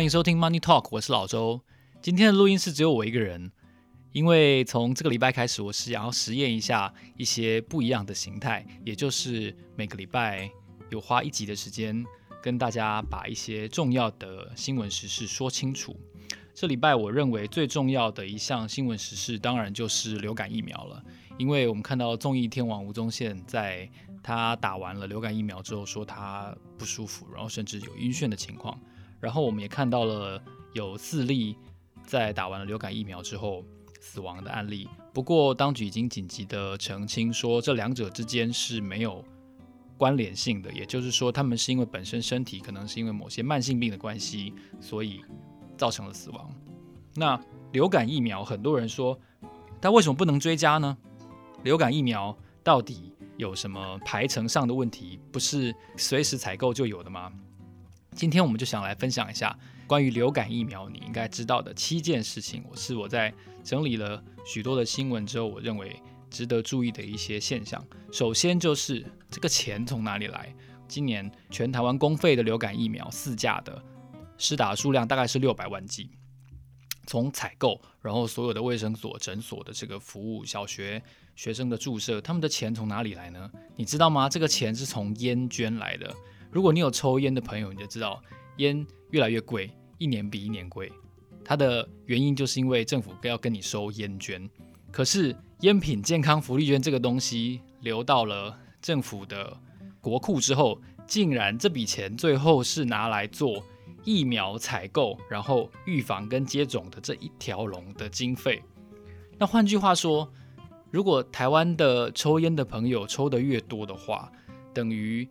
欢迎收听 Money Talk，我是老周。今天的录音室只有我一个人，因为从这个礼拜开始，我是想要实验一下一些不一样的形态，也就是每个礼拜有花一集的时间，跟大家把一些重要的新闻时事说清楚。这礼拜我认为最重要的一项新闻时事，当然就是流感疫苗了，因为我们看到综艺天王吴宗宪在他打完了流感疫苗之后，说他不舒服，然后甚至有晕眩的情况。然后我们也看到了有四例在打完了流感疫苗之后死亡的案例。不过当局已经紧急的澄清说，这两者之间是没有关联性的，也就是说，他们是因为本身身体可能是因为某些慢性病的关系，所以造成了死亡。那流感疫苗，很多人说，但为什么不能追加呢？流感疫苗到底有什么排程上的问题？不是随时采购就有的吗？今天我们就想来分享一下关于流感疫苗你应该知道的七件事情。我是我在整理了许多的新闻之后，我认为值得注意的一些现象。首先就是这个钱从哪里来？今年全台湾公费的流感疫苗四价的施打数量大概是六百万剂。从采购，然后所有的卫生所、诊所的这个服务、小学学生的注射，他们的钱从哪里来呢？你知道吗？这个钱是从烟捐来的。如果你有抽烟的朋友，你就知道烟越来越贵，一年比一年贵。它的原因就是因为政府要跟你收烟捐。可是烟品健康福利捐这个东西流到了政府的国库之后，竟然这笔钱最后是拿来做疫苗采购，然后预防跟接种的这一条龙的经费。那换句话说，如果台湾的抽烟的朋友抽得越多的话，等于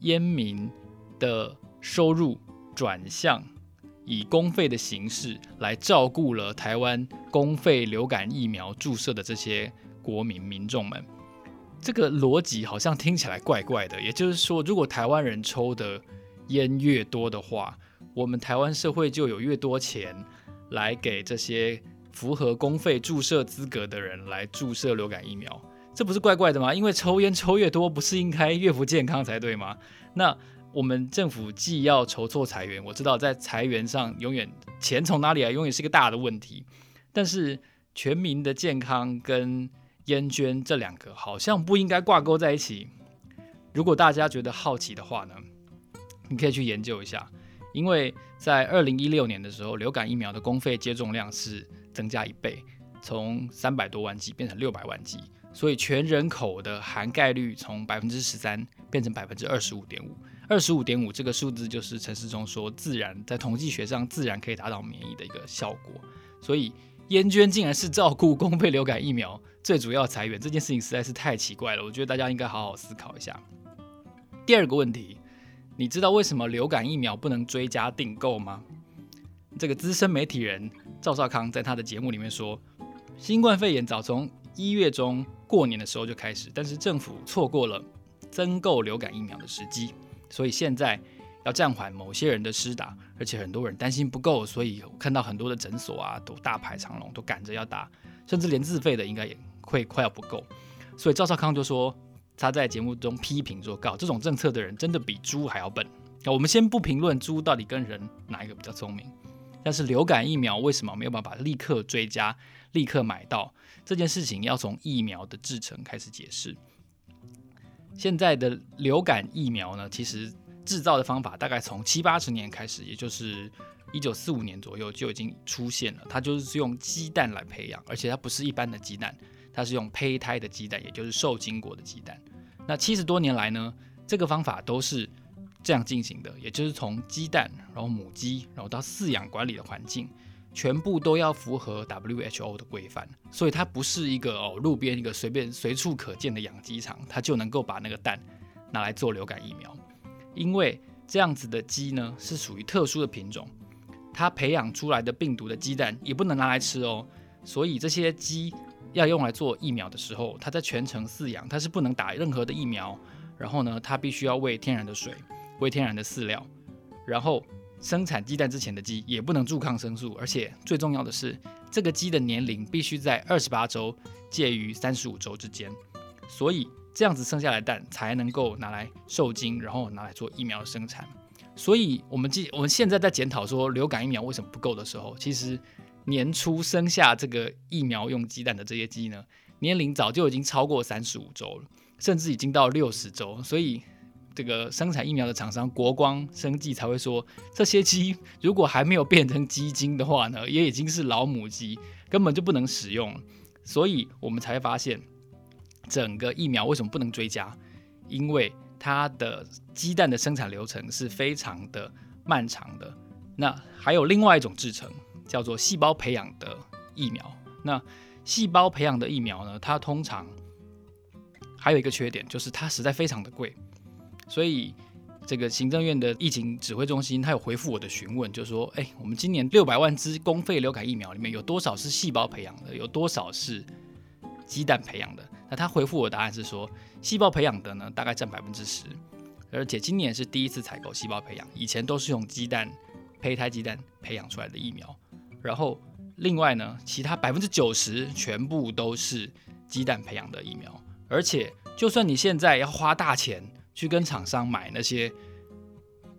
烟民的收入转向以公费的形式来照顾了台湾公费流感疫苗注射的这些国民民众们，这个逻辑好像听起来怪怪的。也就是说，如果台湾人抽的烟越多的话，我们台湾社会就有越多钱来给这些符合公费注射资格的人来注射流感疫苗。这不是怪怪的吗？因为抽烟抽越多，不是应该越不健康才对吗？那我们政府既要筹措财源，我知道在财源上永远钱从哪里来，永远是个大的问题。但是全民的健康跟烟捐这两个好像不应该挂钩在一起。如果大家觉得好奇的话呢，你可以去研究一下。因为在二零一六年的时候，流感疫苗的公费接种量是增加一倍，从三百多万剂变成六百万剂。所以全人口的含盖率从百分之十三变成百分之二十五点五，二十五点五这个数字就是陈时中说自然在统计学上自然可以达到免疫的一个效果。所以烟捐竟然是照顾公费流感疫苗最主要财源，这件事情实在是太奇怪了。我觉得大家应该好好思考一下。第二个问题，你知道为什么流感疫苗不能追加订购吗？这个资深媒体人赵少康在他的节目里面说，新冠肺炎早从一月中过年的时候就开始，但是政府错过了增购流感疫苗的时机，所以现在要暂缓某些人的施打，而且很多人担心不够，所以看到很多的诊所啊都大排长龙，都赶着要打，甚至连自费的应该也会快要不够。所以赵少康就说他在节目中批评说，搞这种政策的人真的比猪还要笨。那我们先不评论猪到底跟人哪一个比较聪明，但是流感疫苗为什么没有办法立刻追加？立刻买到这件事情要从疫苗的制成开始解释。现在的流感疫苗呢，其实制造的方法大概从七八十年开始，也就是一九四五年左右就已经出现了。它就是用鸡蛋来培养，而且它不是一般的鸡蛋，它是用胚胎的鸡蛋，也就是受精过的鸡蛋。那七十多年来呢，这个方法都是这样进行的，也就是从鸡蛋，然后母鸡，然后到饲养管理的环境。全部都要符合 WHO 的规范，所以它不是一个哦路边一个随便随处可见的养鸡场，它就能够把那个蛋拿来做流感疫苗。因为这样子的鸡呢是属于特殊的品种，它培养出来的病毒的鸡蛋也不能拿来吃哦。所以这些鸡要用来做疫苗的时候，它在全程饲养，它是不能打任何的疫苗。然后呢，它必须要喂天然的水，喂天然的饲料，然后。生产鸡蛋之前的鸡也不能注抗生素，而且最重要的是，这个鸡的年龄必须在二十八周，介于三十五周之间，所以这样子生下来蛋才能够拿来受精，然后拿来做疫苗的生产。所以我们今我们现在在检讨说流感疫苗为什么不够的时候，其实年初生下这个疫苗用鸡蛋的这些鸡呢，年龄早就已经超过三十五周了，甚至已经到六十周，所以。这个生产疫苗的厂商国光生技才会说，这些鸡如果还没有变成鸡精的话呢，也已经是老母鸡，根本就不能使用。所以我们才发现，整个疫苗为什么不能追加？因为它的鸡蛋的生产流程是非常的漫长的。那还有另外一种制程，叫做细胞培养的疫苗。那细胞培养的疫苗呢，它通常还有一个缺点，就是它实在非常的贵。所以，这个行政院的疫情指挥中心，他有回复我的询问，就是说，哎，我们今年六百万支公费流感疫苗里面有多少是细胞培养的，有多少是鸡蛋培养的？那他回复我的答案是说，细胞培养的呢，大概占百分之十，而且今年是第一次采购细胞培养，以前都是用鸡蛋、胚胎鸡蛋培养出来的疫苗。然后，另外呢，其他百分之九十全部都是鸡蛋培养的疫苗，而且就算你现在要花大钱。去跟厂商买那些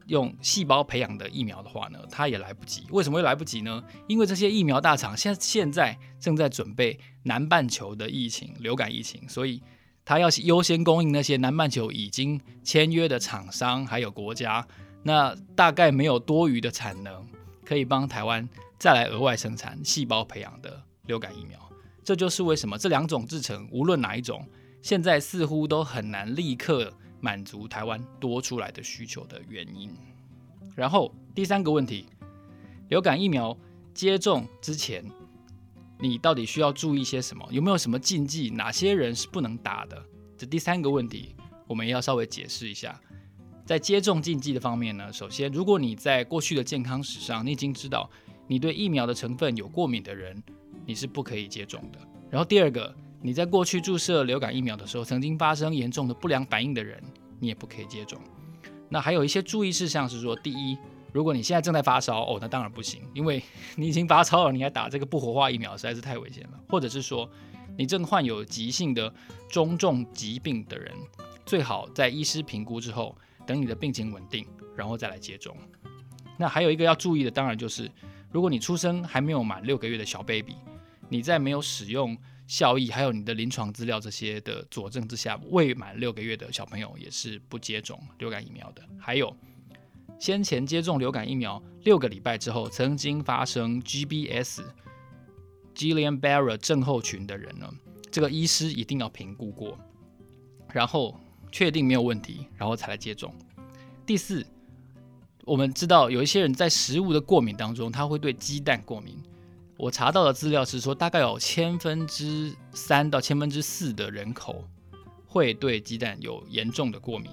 用细胞培养的疫苗的话呢，它也来不及。为什么会来不及呢？因为这些疫苗大厂现现在正在准备南半球的疫情，流感疫情，所以它要优先供应那些南半球已经签约的厂商还有国家。那大概没有多余的产能可以帮台湾再来额外生产细胞培养的流感疫苗。这就是为什么这两种制成，无论哪一种，现在似乎都很难立刻。满足台湾多出来的需求的原因。然后第三个问题，流感疫苗接种之前，你到底需要注意些什么？有没有什么禁忌？哪些人是不能打的？这第三个问题，我们要稍微解释一下。在接种禁忌的方面呢，首先，如果你在过去的健康史上，你已经知道你对疫苗的成分有过敏的人，你是不可以接种的。然后第二个。你在过去注射流感疫苗的时候，曾经发生严重的不良反应的人，你也不可以接种。那还有一些注意事项是说，第一，如果你现在正在发烧，哦，那当然不行，因为你已经发烧了，你还打这个不活化疫苗，实在是太危险了。或者是说，你正患有急性的中重疾病的人，最好在医师评估之后，等你的病情稳定，然后再来接种。那还有一个要注意的，当然就是，如果你出生还没有满六个月的小 baby，你在没有使用效益还有你的临床资料这些的佐证之下，未满六个月的小朋友也是不接种流感疫苗的。还有，先前接种流感疫苗六个礼拜之后，曾经发生 GBS Guillain-Barré 症候群的人呢，这个医师一定要评估过，然后确定没有问题，然后才来接种。第四，我们知道有一些人在食物的过敏当中，他会对鸡蛋过敏。我查到的资料是说，大概有千分之三到千分之四的人口会对鸡蛋有严重的过敏。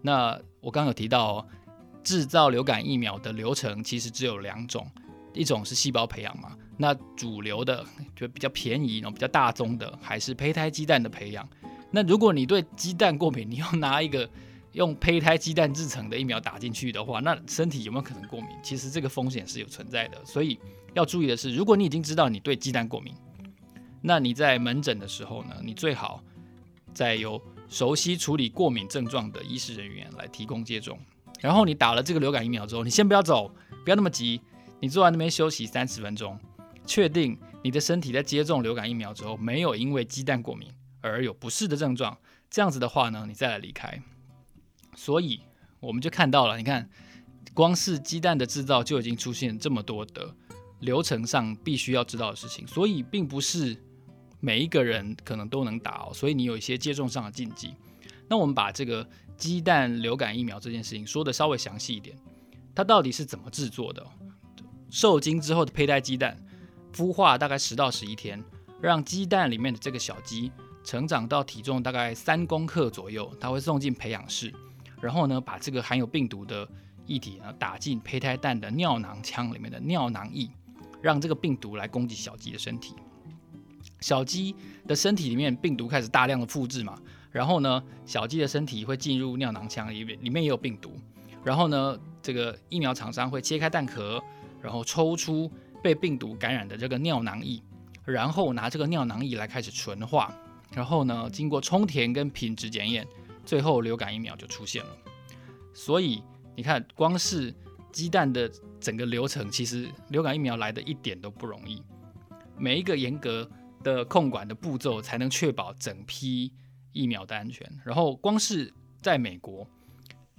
那我刚刚有提到，制造流感疫苗的流程其实只有两种，一种是细胞培养嘛，那主流的就比较便宜、比较大宗的还是胚胎鸡蛋的培养。那如果你对鸡蛋过敏，你要拿一个用胚胎鸡蛋制成的疫苗打进去的话，那身体有没有可能过敏？其实这个风险是有存在的，所以。要注意的是，如果你已经知道你对鸡蛋过敏，那你在门诊的时候呢，你最好再由熟悉处理过敏症状的医师人员来提供接种。然后你打了这个流感疫苗之后，你先不要走，不要那么急，你坐在那边休息三十分钟，确定你的身体在接种流感疫苗之后没有因为鸡蛋过敏而有不适的症状，这样子的话呢，你再来离开。所以我们就看到了，你看，光是鸡蛋的制造就已经出现这么多的。流程上必须要知道的事情，所以并不是每一个人可能都能打哦，所以你有一些接种上的禁忌。那我们把这个鸡蛋流感疫苗这件事情说得稍微详细一点，它到底是怎么制作的？受精之后的胚胎鸡蛋孵化大概十到十一天，让鸡蛋里面的这个小鸡成长到体重大概三公克左右，它会送进培养室，然后呢，把这个含有病毒的液体呢打进胚胎蛋的尿囊腔里面的尿囊液。让这个病毒来攻击小鸡的身体，小鸡的身体里面病毒开始大量的复制嘛，然后呢，小鸡的身体会进入尿囊腔里面，里面也有病毒，然后呢，这个疫苗厂商会切开蛋壳，然后抽出被病毒感染的这个尿囊液，然后拿这个尿囊液来开始纯化，然后呢，经过充填跟品质检验，最后流感疫苗就出现了。所以你看，光是鸡蛋的整个流程，其实流感疫苗来的一点都不容易。每一个严格的控管的步骤，才能确保整批疫苗的安全。然后，光是在美国，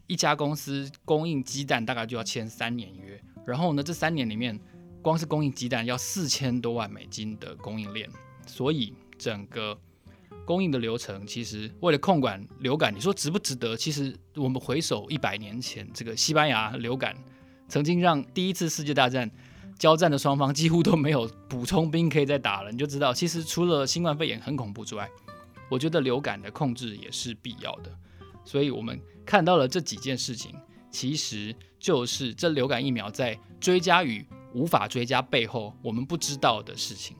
一家公司供应鸡蛋大概就要签三年约。然后呢，这三年里面，光是供应鸡蛋要四千多万美金的供应链。所以，整个供应的流程，其实为了控管流感，你说值不值得？其实，我们回首一百年前，这个西班牙流感曾经让第一次世界大战。交战的双方几乎都没有补充兵可以再打了，你就知道，其实除了新冠肺炎很恐怖之外，我觉得流感的控制也是必要的。所以我们看到了这几件事情，其实就是这流感疫苗在追加与无法追加背后我们不知道的事情。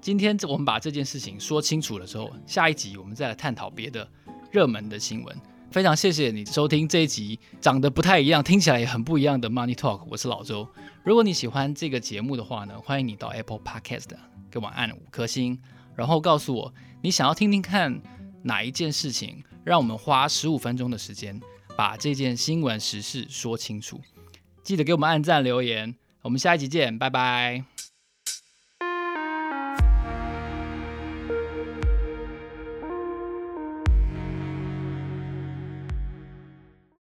今天我们把这件事情说清楚了之后，下一集我们再来探讨别的热门的新闻。非常谢谢你收听这一集长得不太一样，听起来也很不一样的 Money Talk。我是老周。如果你喜欢这个节目的话呢，欢迎你到 Apple Podcast 给我按五颗星，然后告诉我你想要听听看哪一件事情，让我们花十五分钟的时间把这件新闻时事说清楚。记得给我们按赞留言，我们下一集见，拜拜。